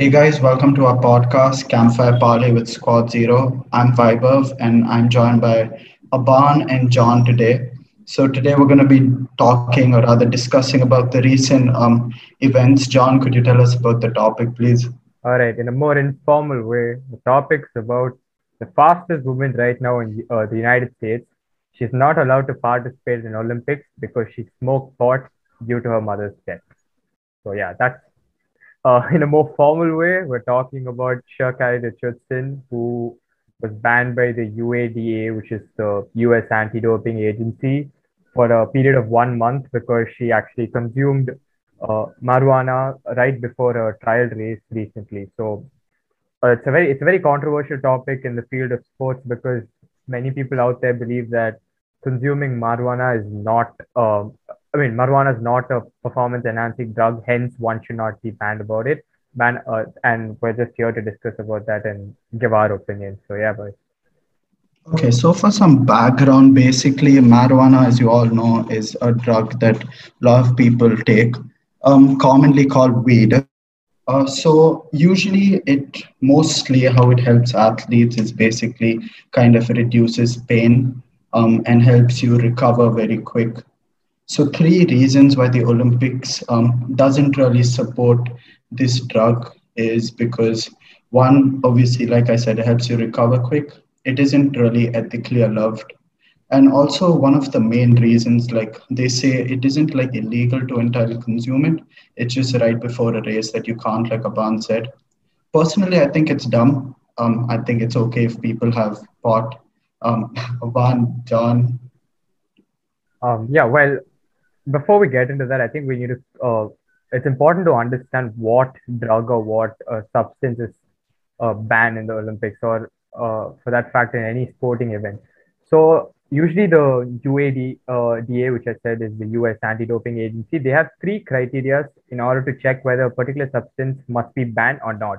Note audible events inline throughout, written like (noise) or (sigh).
Hey guys, welcome to our podcast, Campfire Parley with Squad Zero. I'm Vaibhav and I'm joined by Aban and John today. So today we're going to be talking or rather discussing about the recent um, events. John, could you tell us about the topic, please? All right, in a more informal way, the topic's about the fastest woman right now in uh, the United States. She's not allowed to participate in Olympics because she smoked pot due to her mother's death. So yeah, that's uh, (laughs) in a more formal way. We're talking about Sha'Carri Richardson, who was banned by the UADA, which is the U.S. anti-doping agency, for a period of one month because she actually consumed uh, marijuana right before a trial race recently. So uh, it's a very it's a very controversial topic in the field of sports because many people out there believe that consuming marijuana is not uh, I mean marijuana is not a performance enhancing drug, hence one should not be banned about it. Ban uh, and we're just here to discuss about that and give our opinion. So yeah, boys. Okay, so for some background, basically, marijuana, as you all know, is a drug that a lot of people take, um, commonly called weed. Uh, so usually, it mostly how it helps athletes is basically kind of reduces pain um, and helps you recover very quick. So three reasons why the Olympics um, doesn't really support this drug is because one, obviously, like I said, it helps you recover quick. It isn't really ethically allowed. And also one of the main reasons like they say it isn't like illegal to entirely consume it. It's just right before a race that you can't like Aban said. Personally i think it's dumb. Um, i think it's okay if people have pot um, (laughs) Aban, john. Um, yeah well before we get into that i think we need to uh, it's important to understand what drug or what uh, substance is uh, banned in the olympics or uh, for that fact in any sporting event. So usually the UAD uh, DA, which I said is the US anti-doping agency, they have three criteria in order to check whether a particular substance must be banned or not.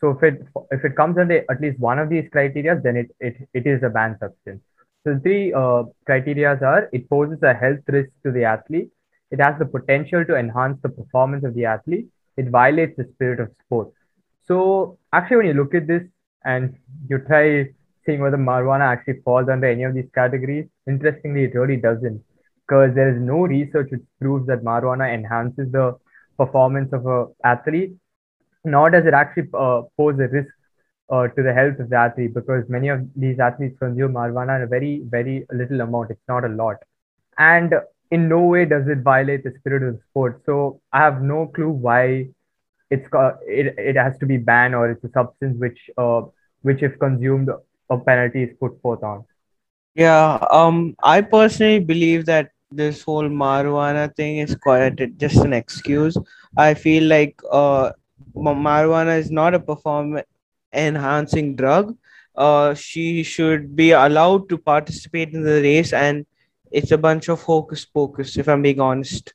So if it if it comes under at least one of these criteria, then it it, it is a banned substance. So the three uh, criteria are it poses a health risk to the athlete, it has the potential to enhance the performance of the athlete, it violates the spirit of sport. So actually, when you look at this, and you try seeing whether marijuana actually falls under any of these categories. Interestingly, it really doesn't, because there is no research which proves that marijuana enhances the performance of an athlete, nor does it actually uh, pose a risk uh, to the health of the athlete, because many of these athletes consume marijuana in a very, very little amount. It's not a lot. And in no way does it violate the spirit of the sport. So I have no clue why it's it, it has to be banned or it's a substance which uh, which if consumed a penalty is put forth on yeah um i personally believe that this whole marijuana thing is quite just an excuse i feel like uh marijuana is not a performance enhancing drug uh she should be allowed to participate in the race and it's a bunch of hocus pocus if i'm being honest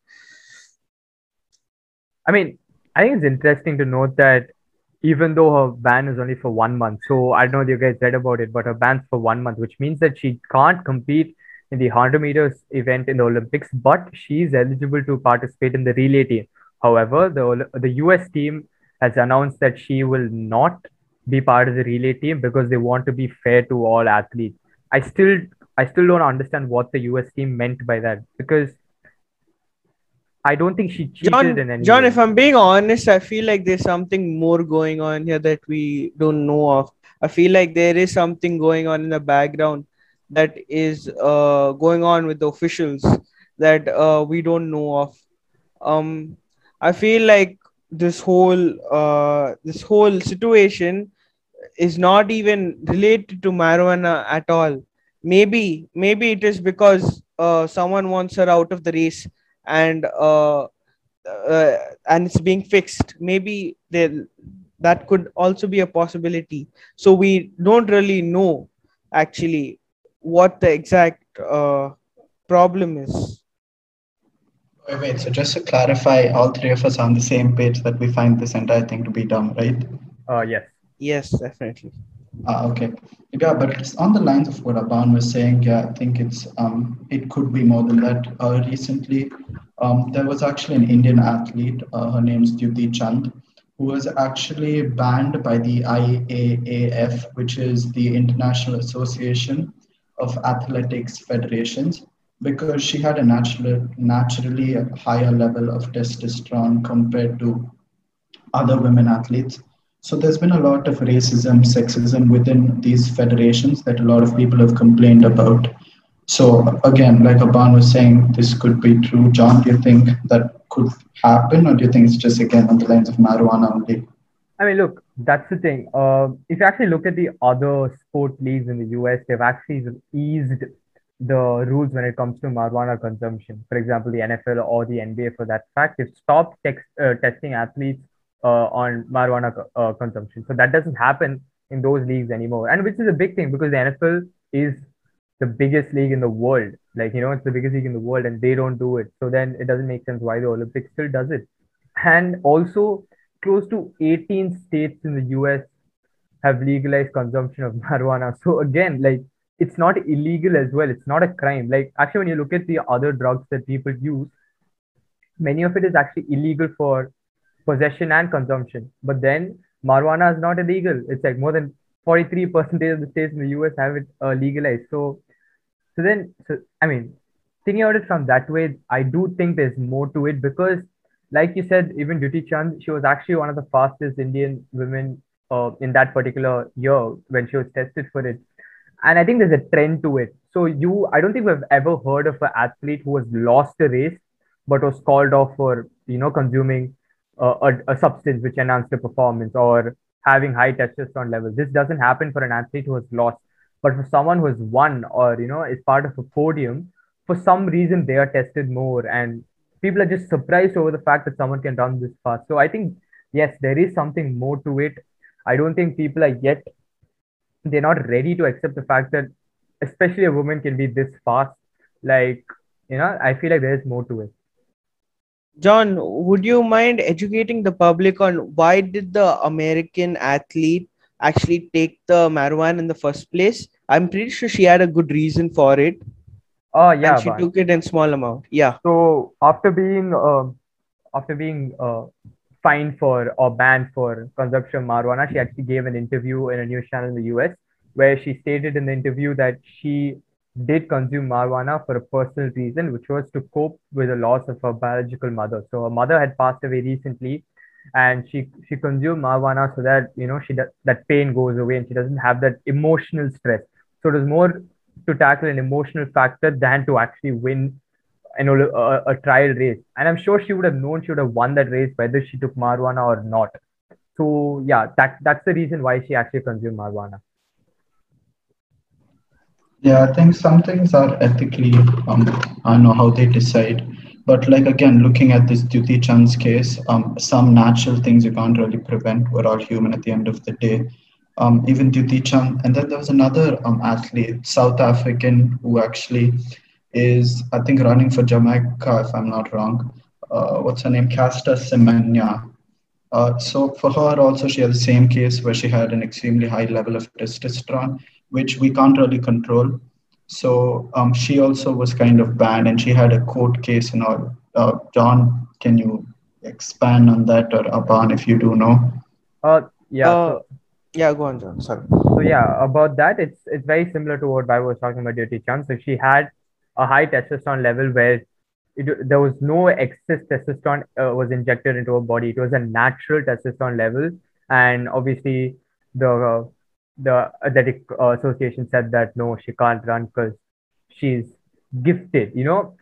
i mean I think it's interesting to note that even though her ban is only for one month, so I don't know if you guys read about it, but her ban's for one month, which means that she can't compete in the 100 meters event in the Olympics, but she's eligible to participate in the relay team. However, the, the US team has announced that she will not be part of the relay team because they want to be fair to all athletes. I still I still don't understand what the US team meant by that because I don't think she cheated John, in any John, way. if I'm being honest, I feel like there's something more going on here that we don't know of. I feel like there is something going on in the background that is uh, going on with the officials that uh, we don't know of. Um, I feel like this whole uh, this whole situation is not even related to marijuana at all. Maybe maybe it is because uh, someone wants her out of the race and uh, uh, and it's being fixed. Maybe there that could also be a possibility. So we don't really know actually what the exact uh, problem is. Wait, wait so just to clarify all three of us are on the same page that we find this entire thing to be dumb right? Uh yes yes definitely uh, okay. Yeah, but on the lines of what Aban was saying. Yeah, I think it's um, it could be more than that. Uh, recently, um, there was actually an Indian athlete. Uh, her name's Dutee Chand, who was actually banned by the IAAF, which is the International Association of Athletics Federations, because she had a natural, naturally higher level of testosterone compared to other women athletes. So there's been a lot of racism, sexism within these federations that a lot of people have complained about. So again, like Aban was saying, this could be true. John, do you think that could happen, or do you think it's just again on the lines of marijuana only? I mean, look, that's the thing. Uh, if you actually look at the other sport leagues in the US, they've actually eased the rules when it comes to marijuana consumption. For example, the NFL or the NBA, for that fact, they've stopped text, uh, testing athletes on marijuana uh, consumption. So that doesn't happen in those leagues anymore, and which is a big thing because the NFL is the biggest league in the world. Like you know, it's the biggest league in the world, and they don't do it. So then it doesn't make sense why the Olympics still does it. And also, close to 18 states in the US have legalized consumption of (laughs) marijuana. So again, like it's not illegal as well. It's not a crime. Like actually, when you look at the other drugs that people use, many of it is actually illegal for possession and consumption. But then marijuana is not illegal. It's like more than 43 percentage of the states in the US have it uh, legalized. So, so then, so I mean, thinking about it from that way, I do think there's more to it because, like you said, even Dutee Chand, she was actually one of the fastest Indian women uh, in that particular year when she was tested for it. And I think there's a trend to it. So you, I don't think we've ever heard of an athlete who has lost a race but was called off for you know consuming a, a substance which enhances the performance or having high testosterone levels. This doesn't happen for an athlete who has lost, but for someone who has won or you know is part of a podium, for some reason they are tested more, and people are just surprised over the fact that someone can run this fast. So I think yes, there is something more to it. I don't think people are yet they're not ready to accept the fact that especially a woman can be this fast. Like you know, I feel like there is more to it. John, would you mind educating the public on why did the American athlete actually take the marijuana in the first place? I'm pretty sure she had a good reason for it. Oh yeah, and she took it in small amount. Yeah. So after being uh, after being uh, fined for or banned for consumption of marijuana, she actually gave an interview in a news channel in the US where she stated in the interview that she did consume marijuana for a personal reason, which was to cope with the loss of her biological mother. So her mother had passed away recently, and she she consumed marijuana so that you know she does, that pain goes away and she doesn't have that emotional stress. So it was more to tackle an emotional factor than to actually win you know a, a trial race. And I'm sure she would have known she would have won that race whether she took marijuana or not. So yeah, that that's the reason why she actually consumed marijuana. Yeah, I think some things are ethically, um, I know how they decide. But like again, looking at this Dutee Chand's case, um, some natural things you can't really prevent. We're all human at the end of the day. Um, even Dutee Chand, and then there was another um, athlete, South African, who actually is, I think, running for Jamaica, if I'm not wrong. Uh, what's her name? Caster Semenya. Uh, so for her also, she had the same case where she had an extremely high level of testosterone which we can't really control. So um, she also was kind of banned, and she had a court case and all. Uh, John, can you expand on that, or Aban, if you do know? Uh, yeah. Uh, yeah, go on, John. Sorry. So yeah, about that, it's it's very similar to what I was talking about Dutee Chand. So she had a high testosterone level where it, there was no excess testosterone uh, was injected into her body. It was a natural testosterone level, and obviously the uh, the athletic uh, association said that no, she can't run because she's gifted. You know,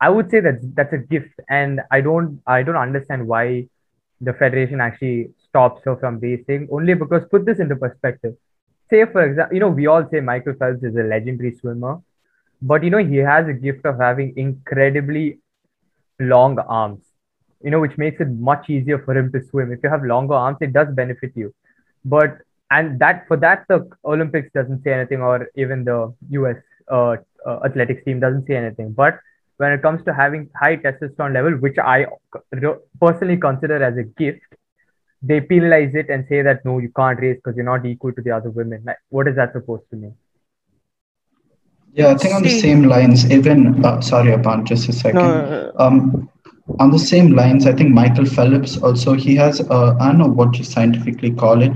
I would say that that's a gift, and I don't I don't understand why the federation actually stops her from racing. Only because put this into perspective. Say for example, you know, we all say Michael Phelps is a legendary swimmer, but you know he has a gift of having incredibly long arms. You know, which makes it much easier for him to swim. If you have longer arms, it does benefit you. But and that for that the Olympics doesn't say anything, or even the U.S. Uh, uh, athletics team doesn't say anything. But when it comes to having high testosterone level, which I personally consider as a gift, they penalize it and say that no, you can't race because you're not equal to the other women. Like, what is that supposed to mean? Yeah, I think on the same lines, even uh, sorry, Aban, just a second. No, um, on the same lines, I think Michael Phelps also he has uh, I don't know what you scientifically call it,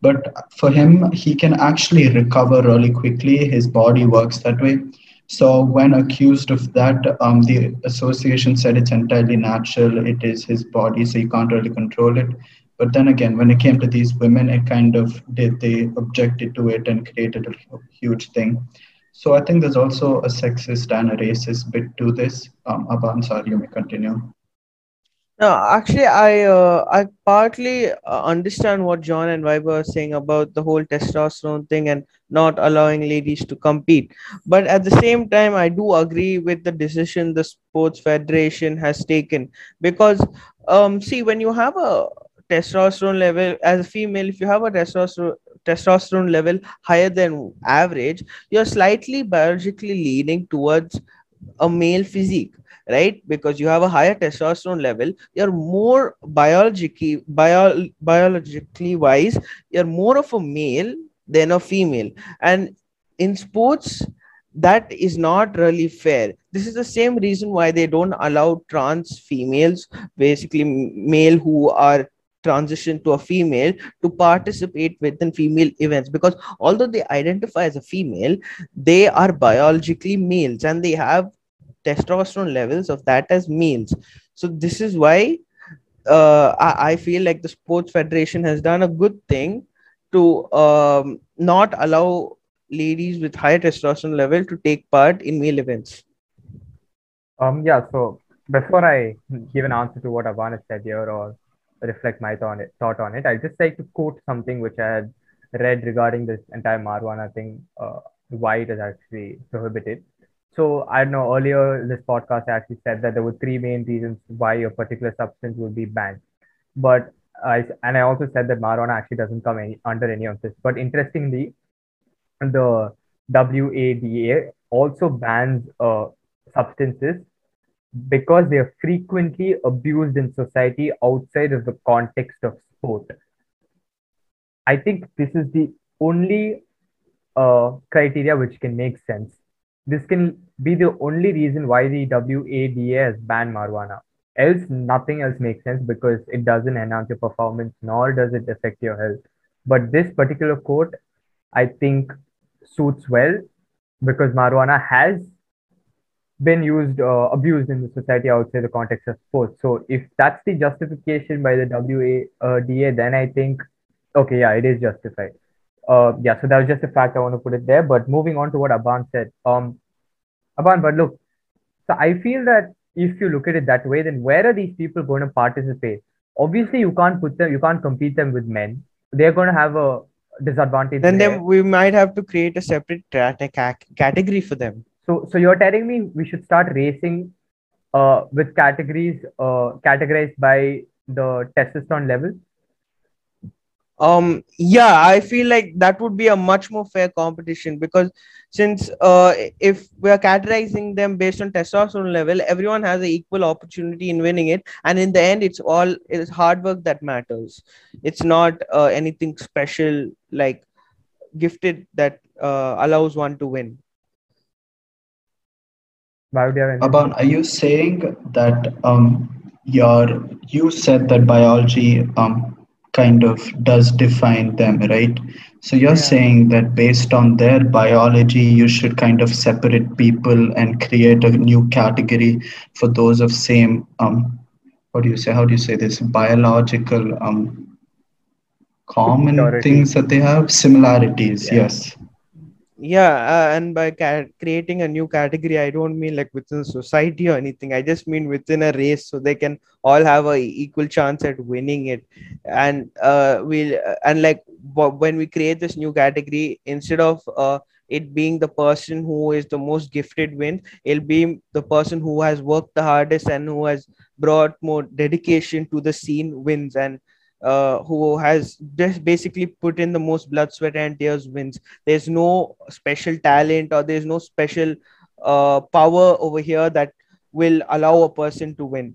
but for him he can actually recover really quickly. His body works that way. So when accused of that, um, the association said it's entirely natural. It is his body, so you can't really control it. But then again, when it came to these women, it kind of did they objected to it and created a huge thing. So I think there's also a sexist and a racist bit to this. Um, Aban, sorry, you may continue. No, actually, I uh, I partly uh, understand what John and Vaibhav are saying about the whole testosterone thing and not allowing ladies to compete. But at the same time, I do agree with the decision the sports federation has taken because, um, see, when you have a testosterone level as a female, if you have a testosterone testosterone level higher than average, you're slightly biologically leaning towards a male physique right? Because you have a higher testosterone level you're more biologically bio, biologically wise you're more of a male than a female. And in sports that is not really fair. This is the same reason why they don't allow trans females basically male who are transition to a female to participate within female events. Because although they identify as a female they are biologically males and they have testosterone levels of that as males. So this is why uh, I, I, feel like the sports federation has done a good thing to um, not allow ladies with high testosterone level to take part in male events. Um, yeah. So before I give an answer to what Avana said here or reflect my thought on it, thought on it, I'd just like to quote something which I had read regarding this entire marijuana thing, uh, why it is actually prohibited. So I know. Earlier, in this podcast I actually said that there were three main reasons why a particular substance would be banned. But I and I also said that marijuana actually doesn't come any, under any of this. But interestingly, the WADA also bans uh, substances because they are frequently abused in society outside of the context of sport. I think this is the only uh, criteria which can make sense. This can be the only reason why the WADA has banned marijuana. Else, nothing else makes sense because it doesn't enhance your performance nor does it affect your health. But this particular quote, I think, suits well because marijuana has been used, uh, abused in the society outside the context of sports. So, if that's the justification by the WADA, then I think, okay, yeah, it is justified. Uh, yeah, so that was just a fact I want to put it there. But moving on to what Aban said, um, Aban, but look, so I feel that if you look at it that way, then where are these people going to participate? Obviously, you can't put them, you can't compete them with men. They're going to have a disadvantage. Then, then we might have to create a separate category for them. So, so you're telling me we should start racing uh, with categories uh, categorized by the testosterone level? Um yeah i feel like that would be a much more fair competition because since uh if we are categorizing them based on testosterone level everyone has an equal opportunity in winning it. And in the end it's all it's hard work that matters. It's not uh, anything special like gifted that uh, allows one to win. About, are you saying that um your you said that biology um kind of does define them, right? So you're yeah. saying that based on their biology, you should kind of separate people and create a new category for those of same um what do you say? How do you say this? Biological um common things that they have, similarities, yeah. yes yeah uh, and by ca- creating a new category i don't mean like within society or anything. I just mean within a race so they can all have a equal chance at winning it. And uh we'll uh, and like when we create this new category instead of uh it being the person who is the most gifted win it'll be the person who has worked the hardest and who has brought more dedication to the scene wins. And uh, who has just basically put in the most blood, sweat, and tears wins. There's no special talent or there's no special uh, power over here that will allow a person to win.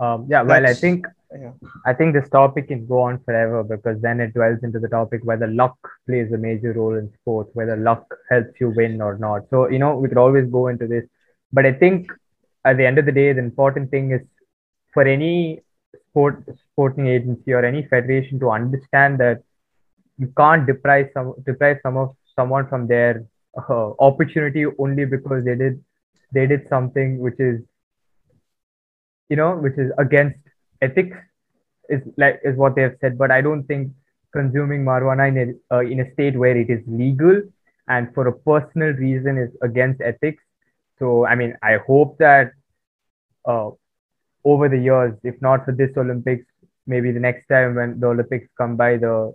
Um, yeah, well, I think yeah. I think this topic can go on forever because then it dwells into the topic whether luck plays a major role in sports, whether luck helps you win or not. So you know we could always go into this, but I think at the end of the day, the important thing is for any sport sporting agency or any federation to understand that you can't deprive some deprive some of someone from their uh, opportunity only because they did they did something which is you know which is against ethics is like is what they have said. But i don't think consuming marijuana in a, uh, in a state where it is legal and for a personal reason is against ethics. So i mean i hope that uh, over the years if not for this olympics maybe the next time when the olympics come by the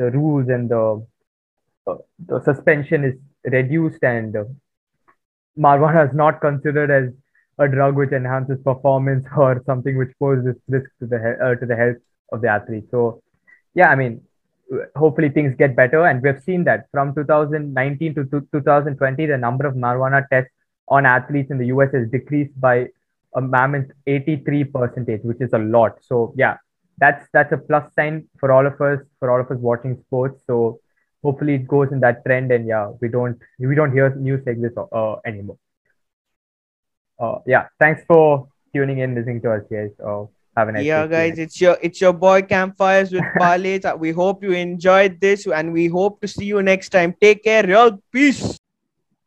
the rules and the uh, the suspension is reduced and uh, marijuana is not considered as a drug which enhances performance (laughs) or something which poses risk to the uh, to the health of the athlete. So, yeah, I mean, hopefully things get better, and we've seen that from 2019 to 2020, the number of marijuana tests on athletes in the US has decreased by a mammoth 83 percentage, which is a lot. So, yeah, that's that's a plus sign for all of us, for all of us watching sports. So, hopefully it goes in that trend, and yeah, we don't we don't hear news like this uh, anymore uh, yeah, thanks for tuning in, listening to us, guys. Uh, have a nice yeah, guys, it's your it's your boy Campfires with (laughs) Pale. we hope you enjoyed this, and we hope to see you next time. Take care, y'all. Peace.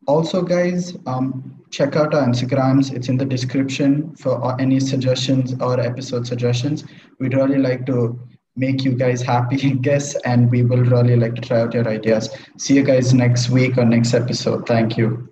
Also, guys, um, check out our Instagrams. It's in the description for any suggestions or episode suggestions. We'd really like to make you guys happy, (laughs) I guess, and we will really like to try out your ideas. See you guys next week or next episode. Thank you.